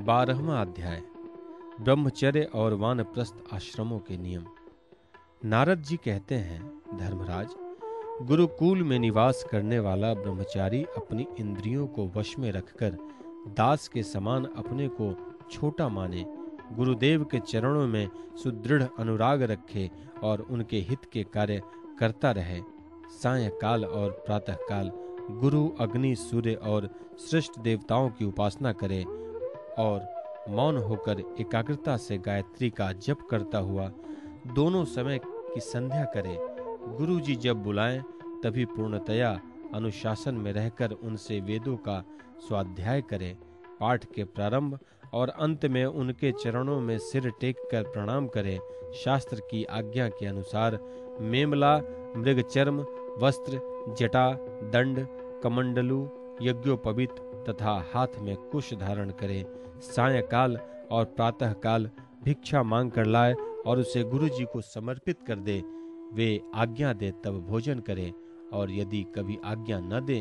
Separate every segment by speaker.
Speaker 1: बारहवा अध्याय, ब्रह्मचर्य और वानप्रस्थ आश्रमों के नियम। नारद जी कहते हैं, धर्मराज, गुरुकुल में निवास करने वाला ब्रह्मचारी अपनी इंद्रियों को वश में रखकर दास के समान अपने को छोटा माने, गुरुदेव के चरणों में सुदृढ़ अनुराग रखे और उनके हित के कार्य करता रहे। सायकाल और प्रातःकाल गुरु अग्नि, सूर्य और श्रेष्ठ देवताओं की उपासना करे और मौन होकर एकाग्रता से गायत्री का जप करता हुआ दोनों समय की संध्या करे। गुरु जी जब बुलाएँ, तभी पूर्णतया अनुशासन में रहकर उनसे वेदों का स्वाध्याय करें। पाठ के प्रारंभ और अंत में उनके चरणों में सिर टेक कर प्रणाम करे। शास्त्र की आज्ञा के अनुसार मेमला, मृगचर्म, वस्त्र, जटा, दंड, कमंडलु, यज्ञोपवित तथा हाथ में कुश धारण करे, सायकाल और प्रातः काल भिक्षा मांग कर लाए और उसे गुरु जी को समर्पित कर दे। वे आज्ञा दे, तब भोजन करे और यदि कभी आज्ञा न दे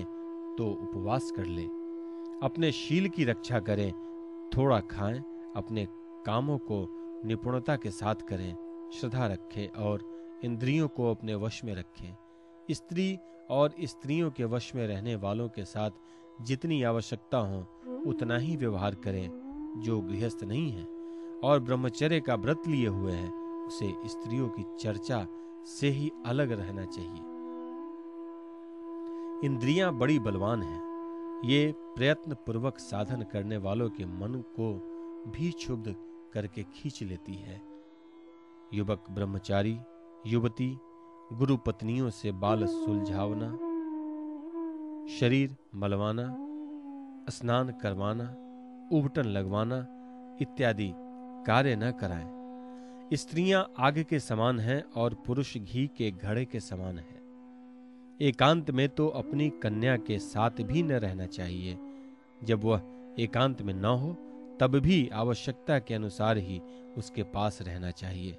Speaker 1: तो उपवास कर ले। अपने शील की रक्षा करें, थोड़ा खाएँ, अपने कामों को निपुणता के साथ करें, श्रद्धा रखें और इंद्रियों को अपने वश में रखें। स्त्री और स्त्रियों के वश में रहने वालों के साथ जितनी आवश्यकता हो, उतना ही व्यवहार करें, जो गृहस्थ नहीं है, और ब्रह्मचर्य का व्रत लिए हुए हैं, उसे स्त्रियों की चर्चा से ही अलग रहना चाहिए। इंद्रियाँ बड़ी बलवान हैं। ये प्रयत्न पूर्वक साधन करने वालों के मन को भी क्षुब्ध करके खींच लेती है। युवक ब्रह्मचारी, युवती, गुरु पत्नियों से बाल सुलझावना शरीर मलवाना, स्नान करवाना, उबटन लगवाना इत्यादि कार्य न कराएँ। स्त्रियाँ आग के समान हैं और पुरुष घी के घड़े के समान हैं। एकांत में तो अपनी कन्या के साथ भी न रहना चाहिए। जब वह एकांत में न हो, तब भी आवश्यकता के अनुसार ही उसके पास रहना चाहिए।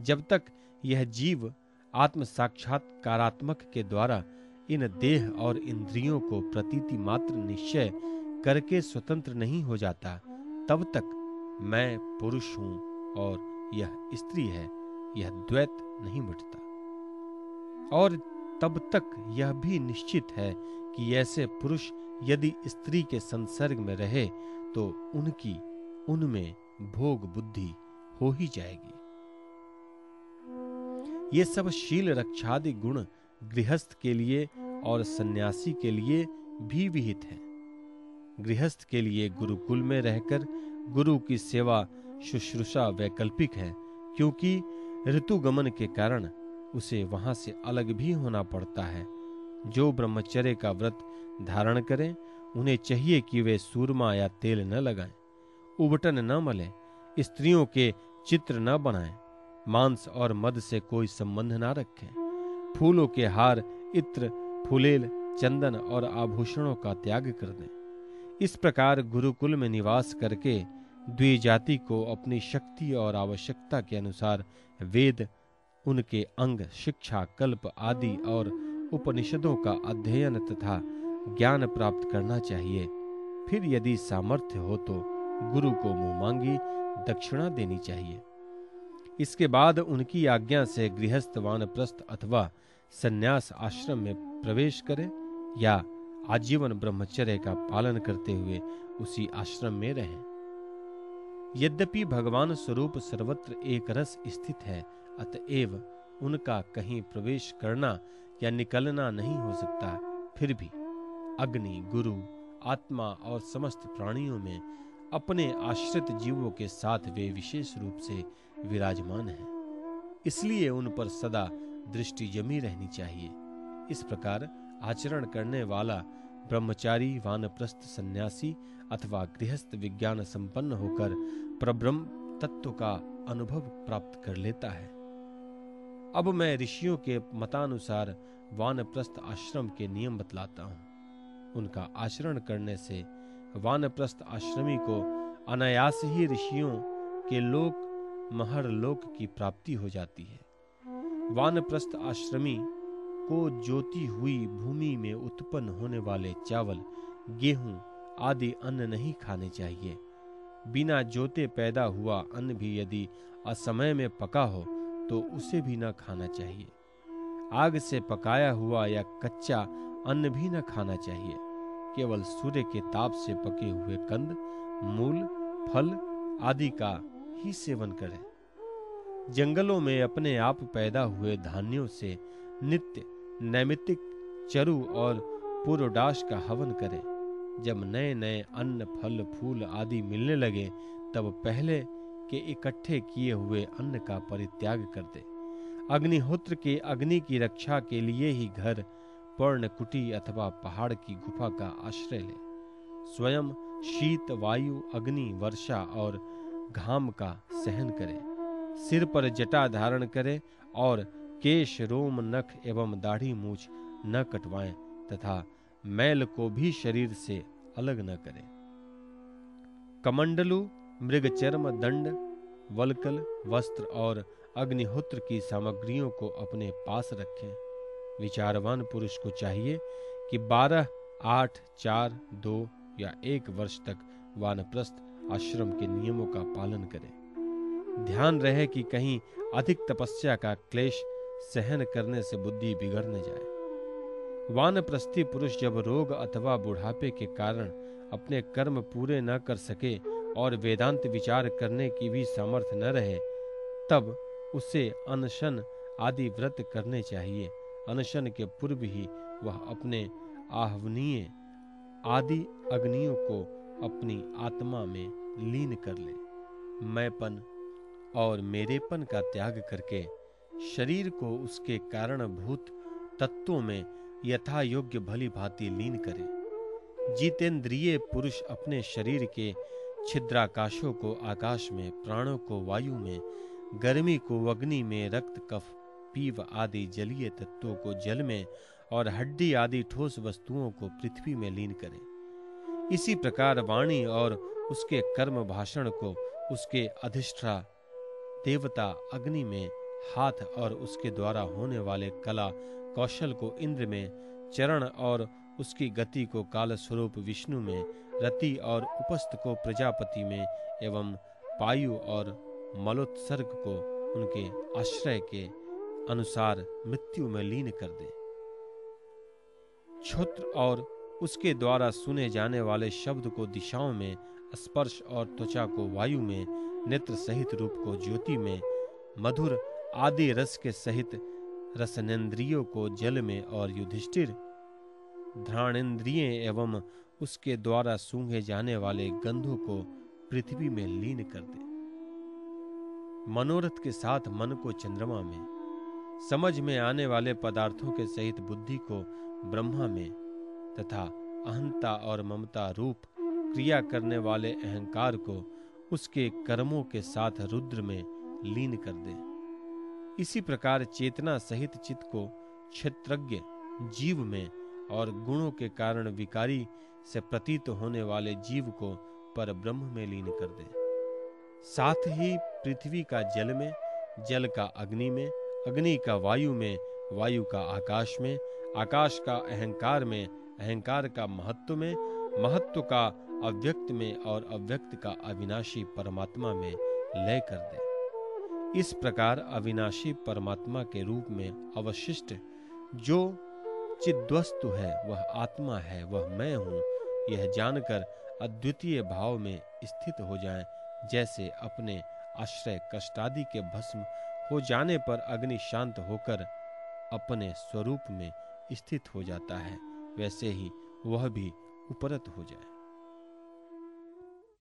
Speaker 1: जब तक यह जीव आत्म साक्षात्कारात्मक के द्वारा इन देह और इंद्रियों को प्रतीति मात्र निश्चय करके स्वतंत्र नहीं हो जाता, तब तक मैं पुरुष हूँ और यह स्त्री है, यह द्वैत नहीं मिटता। और तब तक यह भी निश्चित है कि ऐसे पुरुष यदि स्त्री के संसर्ग में रहे तो उनकी उनमें भोग बुद्धि हो ही जाएगी। ये सब शील रक्षादि गुण गृहस्थ के लिए और सन्यासी के लिए भी विहित है। गृहस्थ के लिए गुरुकुल में रहकर गुरु की सेवा शुश्रूषा वैकल्पिक है, क्योंकि ऋतुगमन के कारण उसे वहाँ से अलग भी होना पड़ता है। जो ब्रह्मचर्य का व्रत धारण करें, उन्हें चाहिए कि वे सूरमा या तेल न लगाएँ, उबटन न मले, स्त्रियों के चित्र न बनाएँ, मांस और मद से कोई संबंध ना रखें। फूलों के हार, इत्र, फुलेल, चंदन और आभूषणों का त्याग कर दें। इस प्रकार गुरुकुल में निवास करके द्विजाति को अपनी शक्ति और आवश्यकता के अनुसार वेद, उनके अंग, शिक्षा, कल्प आदि और उपनिषदों का अध्ययन तथा ज्ञान प्राप्त करना चाहिए। फिर यदि सामर्थ्य हो तो गुरु को मुँह मांगी दक्षिणा देनी चाहिए। इसके बाद उनकी आज्ञा से गृहस्थ वानप्रस्थ अथवा सन्यास आश्रम में प्रवेश करें या आजीवन ब्रह्मचर्य का पालन करते हुए उसी आश्रम में रहें। यद्यपि भगवान स्वरूप सर्वत्र एक रस स्थित है, अतएव उनका कहीं प्रवेश करना या निकलना नहीं हो सकता, फिर भी अग्नि, गुरु, आत्मा और समस्त प्राणियों में अपने आश्रित जीवों के साथ वे विशेष रूप से विराजमान है। इसलिए उन पर सदा दृष्टि जमी रहनी चाहिए। इस प्रकार आचरण करने वाला ब्रह्मचारी, वानप्रस्थ, सन्यासी अथवा गृहस्थ विज्ञान संपन्न होकर प्रब्रह्म तत्व का अनुभव प्राप्त कर लेता है। अब मैं ऋषियों के मतानुसार वानप्रस्थ आश्रम के नियम बतलाता हूँ। उनका आचरण करने से वानप्रस्थ आश्रमी को अनायास ही ऋषियों के लोक महर लोक की प्राप्ति हो जाती है। वानप्रस्थ आश्रमी को जोती हुई भूमि में उत्पन्न होने वाले चावल, गेहूँ आदि अन्न नहीं खाने चाहिए। बिना जोते पैदा हुआ अन्न भी यदि असमय में पका हो तो उसे भी न खाना चाहिए। आग से पकाया हुआ या कच्चा अन्न भी न खाना चाहिए। केवल सूर्य के ताप से पके हुए कंद, मूल, फल आदि का ही सेवन करें। जंगलों में अपने आप पैदा हुए धान्यों से नित्य, नैमित्तिक, चरु और पूर्वडाश का हवन करें। जब नए नए अन्न, फल, फूल आदि मिलने लगे, तब पहले के इकट्ठे किए हुए अन्न का परित्याग कर दे। अग्निहोत्र के अग्नि की रक्षा के लिए ही घर पर्ण कुटी अथवा पहाड़ की गुफा का आश्रय ले। स्वयं शीत, वायु, अग्नि, वर्षा और घाम का सहन करे, सिर पर जटा धारण करे और केश रोम नख एवं दाढ़ी मूछ न कटवाएँ तथा मैल को भी शरीर से अलग न करें। कमंडलु मृग चर्म दंड, वलकल, वस्त्र और अग्निहोत्र की सामग्रियों को अपने पास रखें। विचारवान पुरुष को चाहिए कि बारह, आठ, चार, दो या एक वर्ष तक वानप्रस्थ आश्रम के नियमों का पालन करें। ध्यान रहे कि कहीं अधिक तपस्या का क्लेश सहन करने से बुद्धि बिगड़ न जाए। वानप्रस्थी पुरुष जब रोग अथवा बुढ़ापे के कारण अपने कर्म पूरे न कर सके और वेदांत विचार करने की भी सामर्थ्य न रहे, तब उसे अनशन आदि व्रत करने चाहिए। अनशन के पूर्व ही वह अपने आहवनीय आदि अग्नियों को अपनी आत्मा में लीन कर ले। मैंपन और मेरेपन का त्याग करके शरीर को उसके कारणभूत तत्वों में यथा योग्य भली भांति लीन करे। जितेंद्रिय पुरुष अपने शरीर के छिद्राकाशों को आकाश में, प्राणों को वायु में, गर्मी को अग्नि में, रक्त, कफ, पीव आदि जलीय तत्वों को जल में और हड्डी आदि ठोस वस्तुओं को पृथ्वी में लीन करे। इसी प्रकार वाणी और उसके कर्म भाषण को उसके अधिष्ठा देवता अग्नि में हाथ और उसके द्वारा होने वाले कला कौशल को इंद्र में, चरण और उसकी गति को काल स्वरूप विष्णु में, रति और उपस्थ को प्रजापति में एवं पायु और मलोत्सर्ग को उनके आश्रय के अनुसार मृत्यु में लीन कर दे। क्षुत्र और उसके द्वारा सुने जाने वाले शब्द को दिशाओं में स्पर्श और त्वचा को वायु में, नेत्र सहित रूप को ज्योति में, मधुर आदि रस के सहित रसनेन्द्रियों को जल में और युधिष्ठिर ध्राणेन्द्रिय एवं उसके द्वारा सूंघे जाने वाले गंधों को पृथ्वी में लीन कर दे। मनोरथ के साथ मन को चंद्रमा में, समझ में आने वाले पदार्थों के सहित बुद्धि को ब्रह्मा में, तथा अहंता और ममता रूप क्रिया करने वाले अहंकार को उसके कर्मों के साथ रुद्र में लीन कर दे। इसी प्रकार चेतना सहित चित्त को क्षेत्रज्ञ जीव में और गुणों के कारण विकारी से प्रतीत होने वाले जीव को पर ब्रह्म में लीन कर दे। साथ ही पृथ्वी का जल में, जल का अग्नि में, अग्नि का वायु में, वायु का आकाश में, आकाश का अहंकार में, अहंकार का महत्व में, महत्व का अव्यक्त में और अव्यक्त का अविनाशी परमात्मा में लय कर दे। इस प्रकार अविनाशी परमात्मा के रूप में अवशिष्ट जो चिद्वस्तु है, वह आत्मा है, वह मैं हूँ, यह जानकर अद्वितीय भाव में स्थित हो जाएँ, जैसे अपने आश्रय कष्टादि के भस्म हो जाने पर अग्नि शांत होकर अपने स्वरूप में स्थित हो जाता है, वैसे ही वह भी उपरत हो जाए।